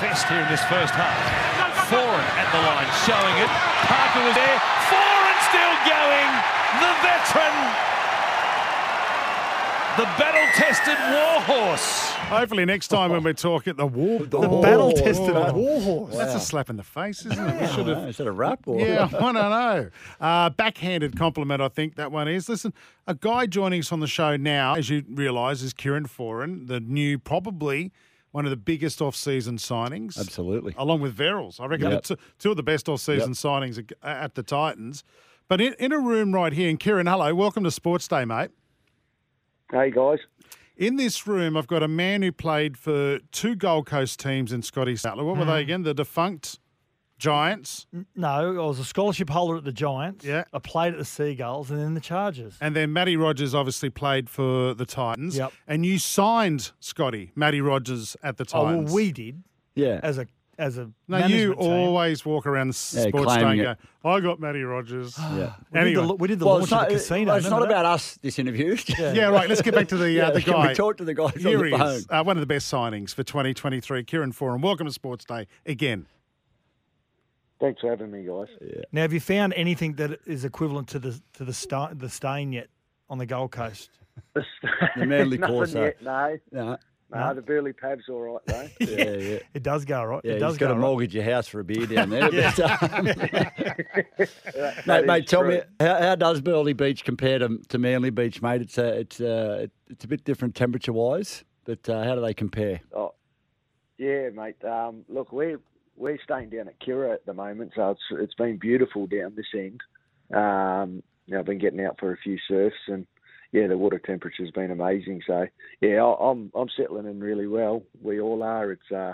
Fest here in this first half. Foran at the line, showing it. Parker was there. Foran still going. The veteran. The battle-tested warhorse. Hopefully next time when we talk at the war, The battle-tested warhorse. That's a slap in the face, isn't it? We should have. Is that a rap? Or? Yeah, I don't know. Uh, backhanded compliment, I think that one is. Listen, a guy joining us on the show now, as you realise, is Kieran Foran, the new, probably one of the biggest off-season signings. Absolutely. Along with Verrills. I reckon Yep. the two, two of the best off-season Yep. signings at- at the Titans. But in, in a room right here, and Kieran, hello, welcome to Sports Day, mate. Hey guys. In this room, I've got a man who played for two Gold Coast teams in Scotty Sattler. What were they mm. again? The defunct Giants. No, I was a scholarship holder at the Giants. Yeah. I played at the Seagulls and then the Chargers. And then Matty Rogers obviously played for the Titans. Yep. And you signed Scotty, Matty Rogers at the Oh, Titans. well, we did Yeah. as a as a no, you management team. always walk around the Yeah, sports day claiming and go, I got Matty Rogers. yeah. We did Anyway. the, we did the Well, launch it's of not, the casino. well, it's not remember that? about us, this interview. yeah, right. Let's get back to the, uh, Yeah, the can guy. we talk to the guys Here on he phone? is, uh, one of the best signings for 2023, Kieran Foran. Welcome to Sports Day again. Thanks for having me, guys. Yeah. Now, have you found anything that is equivalent to the to the sta- the stain yet on the Gold Coast? The Manly Nothing Corso. yet, no. No. No, the Burleigh Pav's all right, though. Yeah, yeah. It does go right. Yeah, it does he's got go to right. mortgage your house for a beer down there. but, um, That mate, mate, tell true. me how, how does Burleigh Beach compare to, to Manly Beach, mate? It's a it's a it's a bit different temperature wise, but uh, how do they compare? Oh, yeah, mate. Um, look, we're we're staying down at Kirra at the moment, so it's it's been beautiful down this end. Um, you know, I've been getting out for a few surfs, and yeah, the water temperature's been amazing. So yeah, I- I'm I'm settling in really well. We all are. It's uh,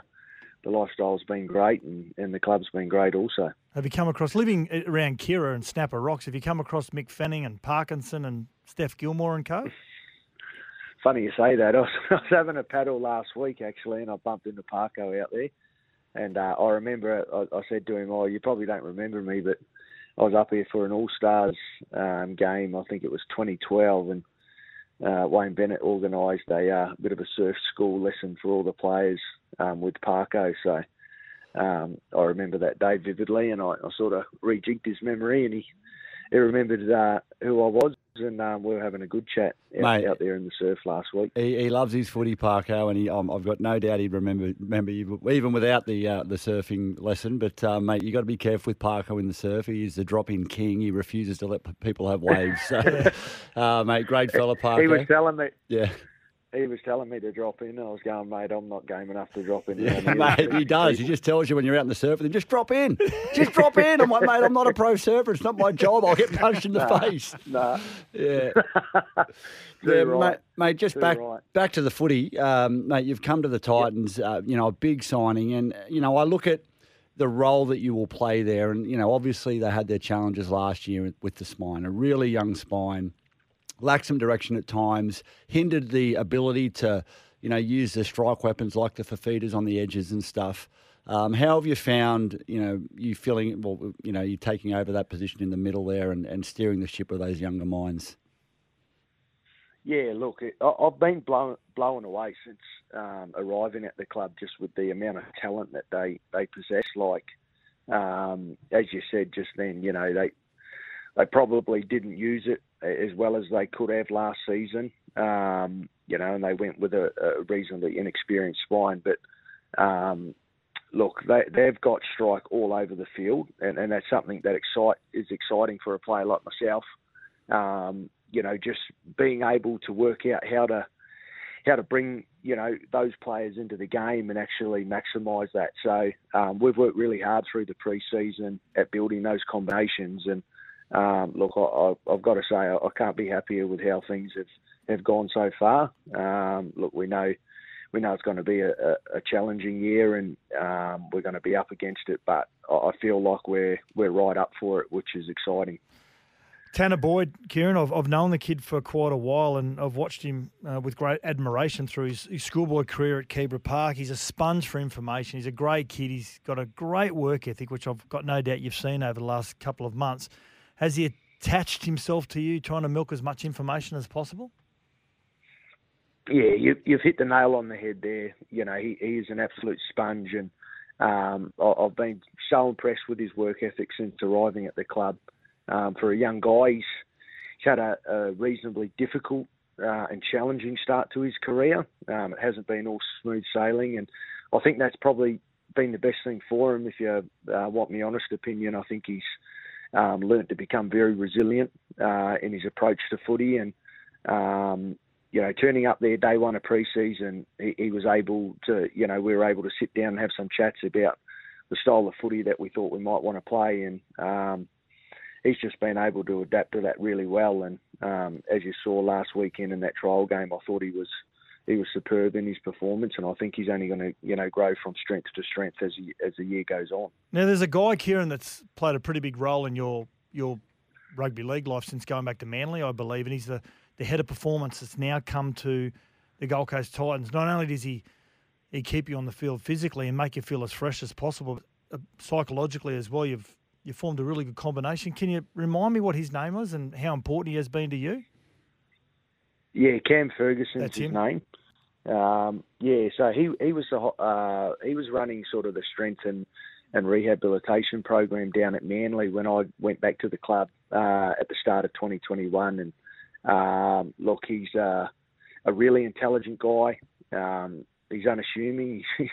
the lifestyle's been great, and, and the club's been great also. Have you come across living around Kirra and Snapper Rocks? Have you come across Mick Fanning and Parkinson and Steph Gilmore and co? Funny you say that. I was, I was having a paddle last week actually, and I bumped into Parko out there. And uh, I remember I, I said to him, "Oh, you probably don't remember me, but I was up here for an All Stars um, game. I think it was 2012, and uh, Wayne Bennett organised a uh, bit of a surf school lesson for all the players um, with Parko. So um, I remember that day vividly, and I, I sort of rejigged his memory, and he he remembered uh, who I was, and um, we were having a good chat out, Mate. out there in the surf last week. He, he loves his footy, Parko, and he, um, I've got no doubt he'd remember remember you even without the uh, the surfing lesson. But uh, mate, you got to be careful with Parko in the surf. He is the drop in king. He refuses to let p- people have waves. So, uh, mate, great fella, Parko. He was telling me yeah, he was telling me to drop in. and I was going, mate, I'm not game enough to drop in. yeah, mate, he does. He just tells you when you're out in the surf him, just drop in, just drop in. I'm like, mate, I'm not a pro surfer. It's not my job. I'll get punched in the face. Nah, Yeah. yeah, right. mate, mate. Just Too back right. back to the footy, um, mate. You've come to the Titans, uh, you know, a big signing, and you know, I look at the role that you will play there, and you know, obviously they had their challenges last year with the spine, a really young spine, lacked some direction at times, hindered the ability to, you know, use the strike weapons like the Fifitas on the edges and stuff. Um, how have you found, you know, you feeling, well, you know, you taking over that position in the middle there and, and steering the ship with those younger minds? Yeah, look, I- I've been blown blown away since um, arriving at the club, just with the amount of talent that they they possess. Like, um, as you said just then, you know they they probably didn't use it as well as they could have last season. Um, you know, and they went with a, a reasonably inexperienced spine, but um, look, they they've got strike all over the field, and, and that's something that excite is exciting for a player like myself. Um, you know, just being able to work out how to how to bring you know those players into the game and actually maximise that. So um, we've worked really hard through the pre-season at building those combinations. And um, look, I, I've got to say I, can't be happier with how things have, have gone so far. Um, look, we know we know it's going to be a, a, a challenging year, and um, we're going to be up against it. But I feel like we're we're right up for it, which is exciting. Tanah Boyd, Kieran, I've, I've known the kid for quite a while and I've watched him uh, with great admiration through his, his, schoolboy career at Keebra Park. He's a sponge for information. He's a great kid. He's got a great work ethic, which I've got no doubt you've seen over the last couple of months. Has he attached himself to you, trying to milk as much information as possible? Yeah, you, have hit the nail on the head there. You know, he, he is an absolute sponge, and um, I, I've been so impressed with his work ethic since arriving at the club um, for a young guy. He's, he's had a, a reasonably difficult uh, and challenging start to his career. Um, it hasn't been all smooth sailing, and I think that's probably been the best thing for him. If you uh, want my honest opinion, I think he's um, learned to become very resilient uh, in his approach to footy, and um, you know, turning up there day one of pre-season, he, he was able to, you know, we were able to sit down and have some chats about the style of footy that we thought we might want to play, and um, he's just been able to adapt to that really well. And um, as you saw last weekend in that trial game, I thought he was he was superb in his performance, and I think he's only going to you know grow from strength to strength as he, as the year goes on. Now, there's a guy, Kieran, that's played a pretty big role in your your rugby league life since going back to Manly, I believe, and he's the the head of performance that's now come to the Gold Coast Titans. Not only does he he keep you on the field physically and make you feel as fresh as possible, uh, psychologically as well. You've you formed a really good combination. Can you remind me what his name was and how important he has been to you? Yeah, Cam Ferguson's That's his him. name. Um, yeah, so he he was the uh, he was running sort of the strength and, and rehabilitation program down at Manly when I went back to the club uh, at the start of 2021. And um, look, he's uh, a really intelligent guy. Um, he's unassuming. He's,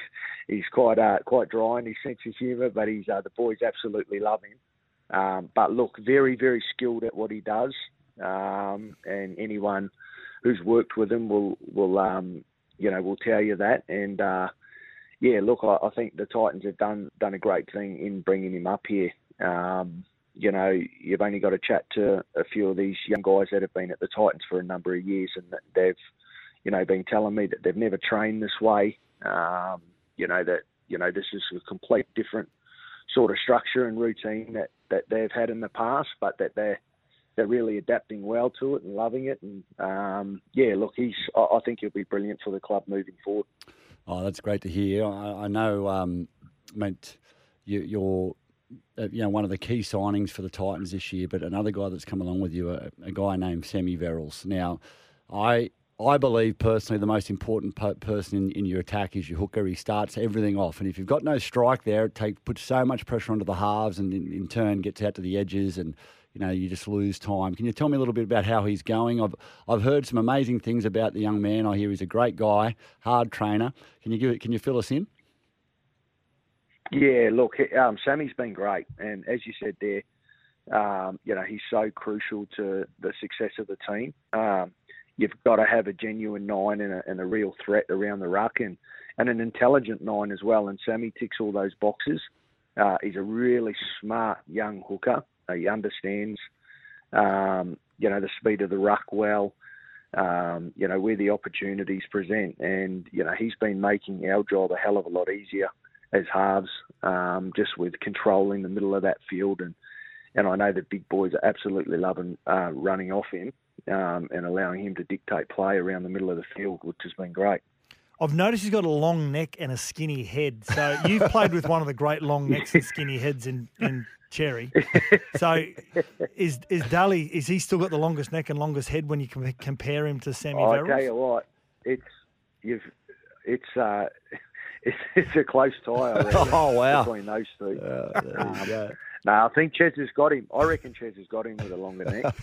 he's quite uh, quite dry in his sense of humour, but he's uh, the boys absolutely love him. Um, but look, very very skilled at what he does, um, and anyone who's worked with him will will um, you know will tell you that. And uh, yeah, look, I, I think the Titans have done done a great thing in bringing him up here. Um, you know, you've only got to chat to a few of these young guys that have been at the Titans for a number of years, and they've you know, been telling me that they've never trained this way. Um, you know that you know this is a complete different sort of structure and routine that that they've had in the past, but that they're they're really adapting well to it and loving it. And um, yeah, look, he's I, think he'll be brilliant for the club moving forward. Oh, that's great to hear. I, I know, um, you, you're uh, you know one of the key signings for the Titans this year, but another guy that's come along with you, a, a guy named Sammy Verrills. Now, I I believe personally the most important person in, in, your attack is your hooker. He starts everything off, and if you've got no strike there, it take, puts so much pressure onto the halves, and in, in, turn gets out to the edges, and you know you just lose time. Can you tell me a little bit about how he's going? I've I've heard some amazing things about the young man. I hear he's a great guy, hard trainer. Can you give it? Can you fill us in? Yeah, look, um, Sammy's been great, and as you said there, um, you know he's so crucial to the success of the team. Um, you've got to have a genuine nine and a, and a real threat around the ruck and, and an intelligent nine as well. And Sammy ticks all those boxes. Uh, he's a really smart young hooker. He understands, um, you know, the speed of the ruck well. Um, you know where the opportunities present, and you know he's been making our job a hell of a lot easier as halves, um, just with controlling the middle of that field, and and I know that big boys are absolutely loving uh, running off him um, and allowing him to dictate play around the middle of the field, which has been great. I've noticed he's got a long neck and a skinny head. So you've played with one of the great long necks and skinny heads in, in Cherry. So is is Daly is he still got the longest neck and longest head when you compare him to Sammy I tell you what, it's you've it's uh, it's, it's a close tie. Oh wow! Between those two. Uh, um, no, I think Ches has got him. I reckon Ches has got him with a longer neck.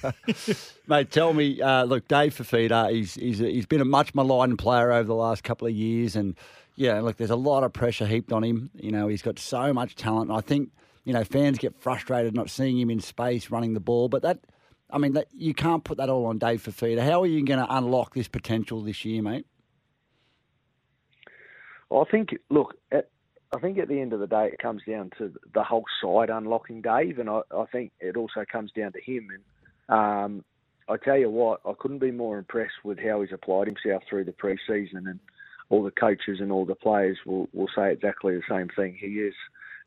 Mate, tell me, uh, look, Dave Fifita, he's, he's, he's been a much maligned player over the last couple of years. And, yeah, look, there's a lot of pressure heaped on him. You know, he's got so much talent. And I think, you know, fans get frustrated not seeing him in space running the ball. But that, I mean, that, you can't put that all on Dave Fifita. How are you going to unlock this potential this year, mate? I think, look, at, I think at the end of the day, it comes down to the whole side unlocking Dave, and I, I think it also comes down to him. And um, I tell you what, I couldn't be more impressed with how he's applied himself through the pre-season. And all the coaches and all the players will, will say exactly the same thing. He has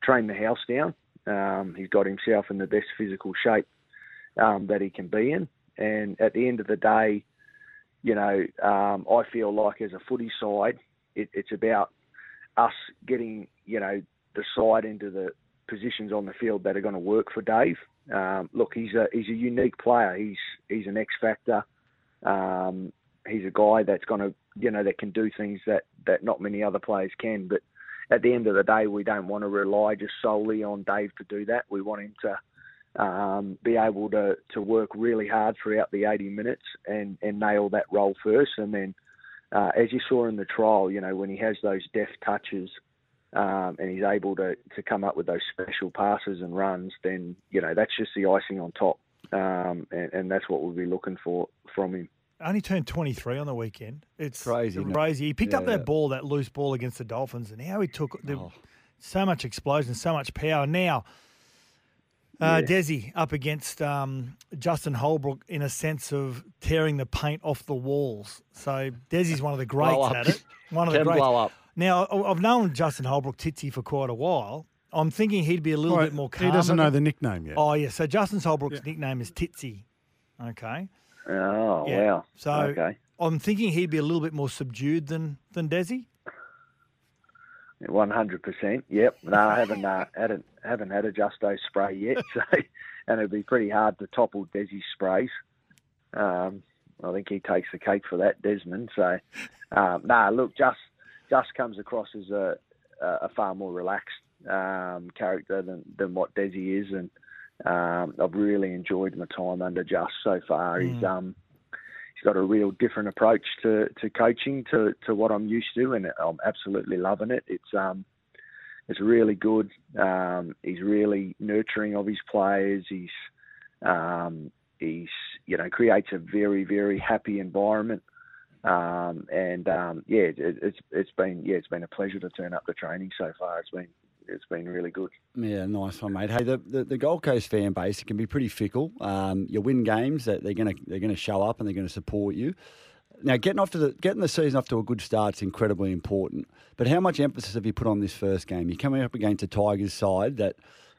trained the house down. Um, he's got himself in the best physical shape um, that he can be in. And at the end of the day, you know, um, I feel like as a footy side, it, it's about us getting, you know, the side into the positions on the field that are going to work for Dave. Um, look, he's a he's a unique player. He's he's an X factor. Um, he's a guy that's going to you know that can do things that that not many other players can. But at the end of the day, we don't want to rely just solely on Dave to do that. We want him to um, be able to to work really hard throughout the 80 minutes and and nail that role first, and then. Uh, as you saw in the trial, you know when he has those deft touches, um, and he's able to, to come up with those special passes and runs, then you know that's just the icing on top, um, and, and, that's what we'll be looking for from him. Only turned 23 on the weekend. It's crazy. Crazy. He picked yeah. up that ball, that loose ball against the Dolphins, and how he took the, oh. so much explosion, so much power. Now, uh, yeah. Desi up against um, Justin Holbrook in a sense of tearing the paint off the walls. So Desi's one of the greats at it. One of Can the greats. blow up. Now, I've known Justin Holbrook Titsy for quite a while. I'm thinking he'd be a little bit more calm. He doesn't know the nickname yet. Oh, yeah. So Justin Holbrook's yeah. nickname is Titsy. Okay. Oh, yeah. wow. So okay. I'm thinking he'd be a little bit more subdued than, than Desi. One hundred percent. Yep. No, I haven't uh, haven't haven't had a Justo spray yet, so and it'd be pretty hard to topple Desi's sprays. Um, I think he takes the cake for that, Desmond. So, um, nah, look, just just comes across as a, a far more relaxed um, character than, than what Desi is, and um, I've really enjoyed my time under Just so far. Mm. He's um, he's got a real different approach to, to coaching to, to what I'm used to, and I'm absolutely loving it. It's um, it's really good. Um, he's really nurturing of his players. He's um, he's you know creates a very very happy environment. Um, and um, yeah, it, it's it's been yeah it's been a pleasure to turn up the training so far. It's been it's been really good. Yeah, nice one, mate. Hey, the, the, the Gold Coast fan base it can be pretty fickle. Um, you win games that they're gonna they're gonna show up and they're gonna support you. Now, getting off to the getting the season off to a good start is incredibly important. But how much emphasis have you put on this first game? You're coming up against a Tigers side that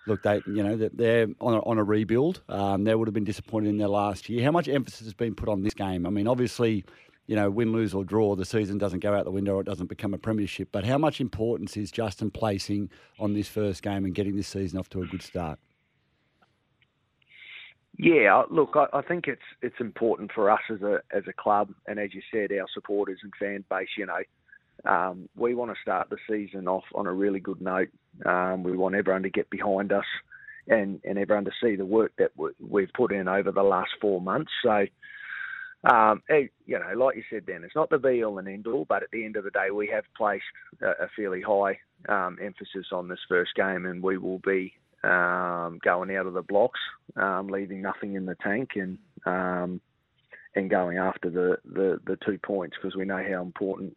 look, they you know they're on a, on a rebuild. Um, they would have been disappointed in their last year. How much emphasis has been put on this game? I mean, obviously, you know, win, lose, or draw, the season doesn't go out the window or it doesn't become a premiership. But how much importance is Justin placing on this first game and getting this season off to a good start? Yeah, look, I, I think it's it's important for us as a as a club, and as you said, our supporters and fan base. You know, um, we want to start the season off on a really good note. Um, we want everyone to get behind us, and and everyone to see the work that we've put in over the last four months. So um, it, you know, like you said, then it's not the be all and end all, but at the end of the day, we have placed a, a fairly high um, emphasis on this first game, and we will be um, going out of the blocks, um, leaving nothing in the tank, and um, and going after the, the, the two points because we know how important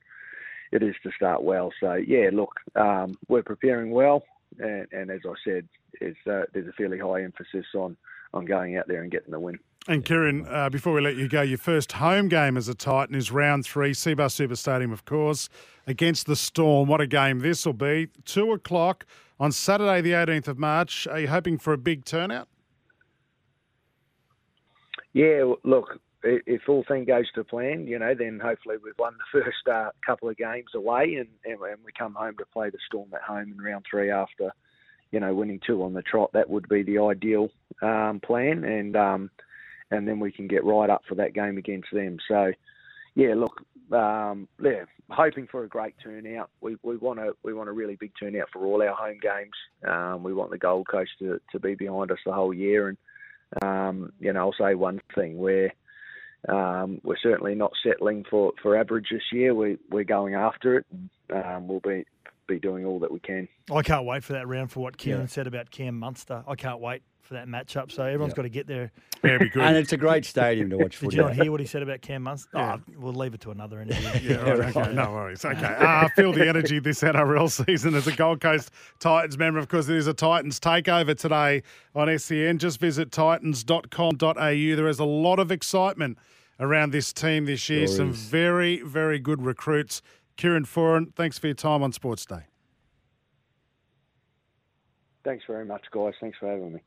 it is to start well. So yeah, look, um, we're preparing well, and, and as I said, uh, there's a fairly high emphasis on on going out there and getting the win. And Kieran, uh, before we let you go, your first home game as a Titan is round three, Cbus Super Stadium, of course, against the Storm. What a game this will be. Two o'clock on Saturday, the 18th of March. Are you hoping for a big turnout? Yeah, look, if all things goes to plan, you know, then hopefully we've won the first uh, couple of games away and, and, we come home to play the Storm at home in round three after, you know, winning two on the trot. That would be the ideal um, plan. And, um, and then we can get right up for that game against them. So, yeah, look, um, yeah, hoping for a great turnout. We we want a we want a really big turnout for all our home games. Um, we want the Gold Coast to, to be behind us the whole year. And um, you know, I'll say one thing: we're um, we're certainly not settling for, for average this year. We we're going after it. And, um, we'll be be doing all that we can. I can't wait for that round for what Kieran yeah. said about Cam Munster. I can't wait for that matchup. So everyone's got to get there. Yeah, be good. and it's a great stadium to watch for. Did you not hear what he said about Cam Munster? Yeah. Oh, we'll leave it to another interview. yeah, right, okay, no worries. Okay. Uh, feel the energy this NRL season as a Gold Coast Titans member. Of course, it is a Titans takeover today on SEN. Just visit titans.com.au. There is a lot of excitement around this team this year. Some very, very good recruits Kieran Foran, thanks for your time on Sports Day. Thanks very much, guys. Thanks for having me.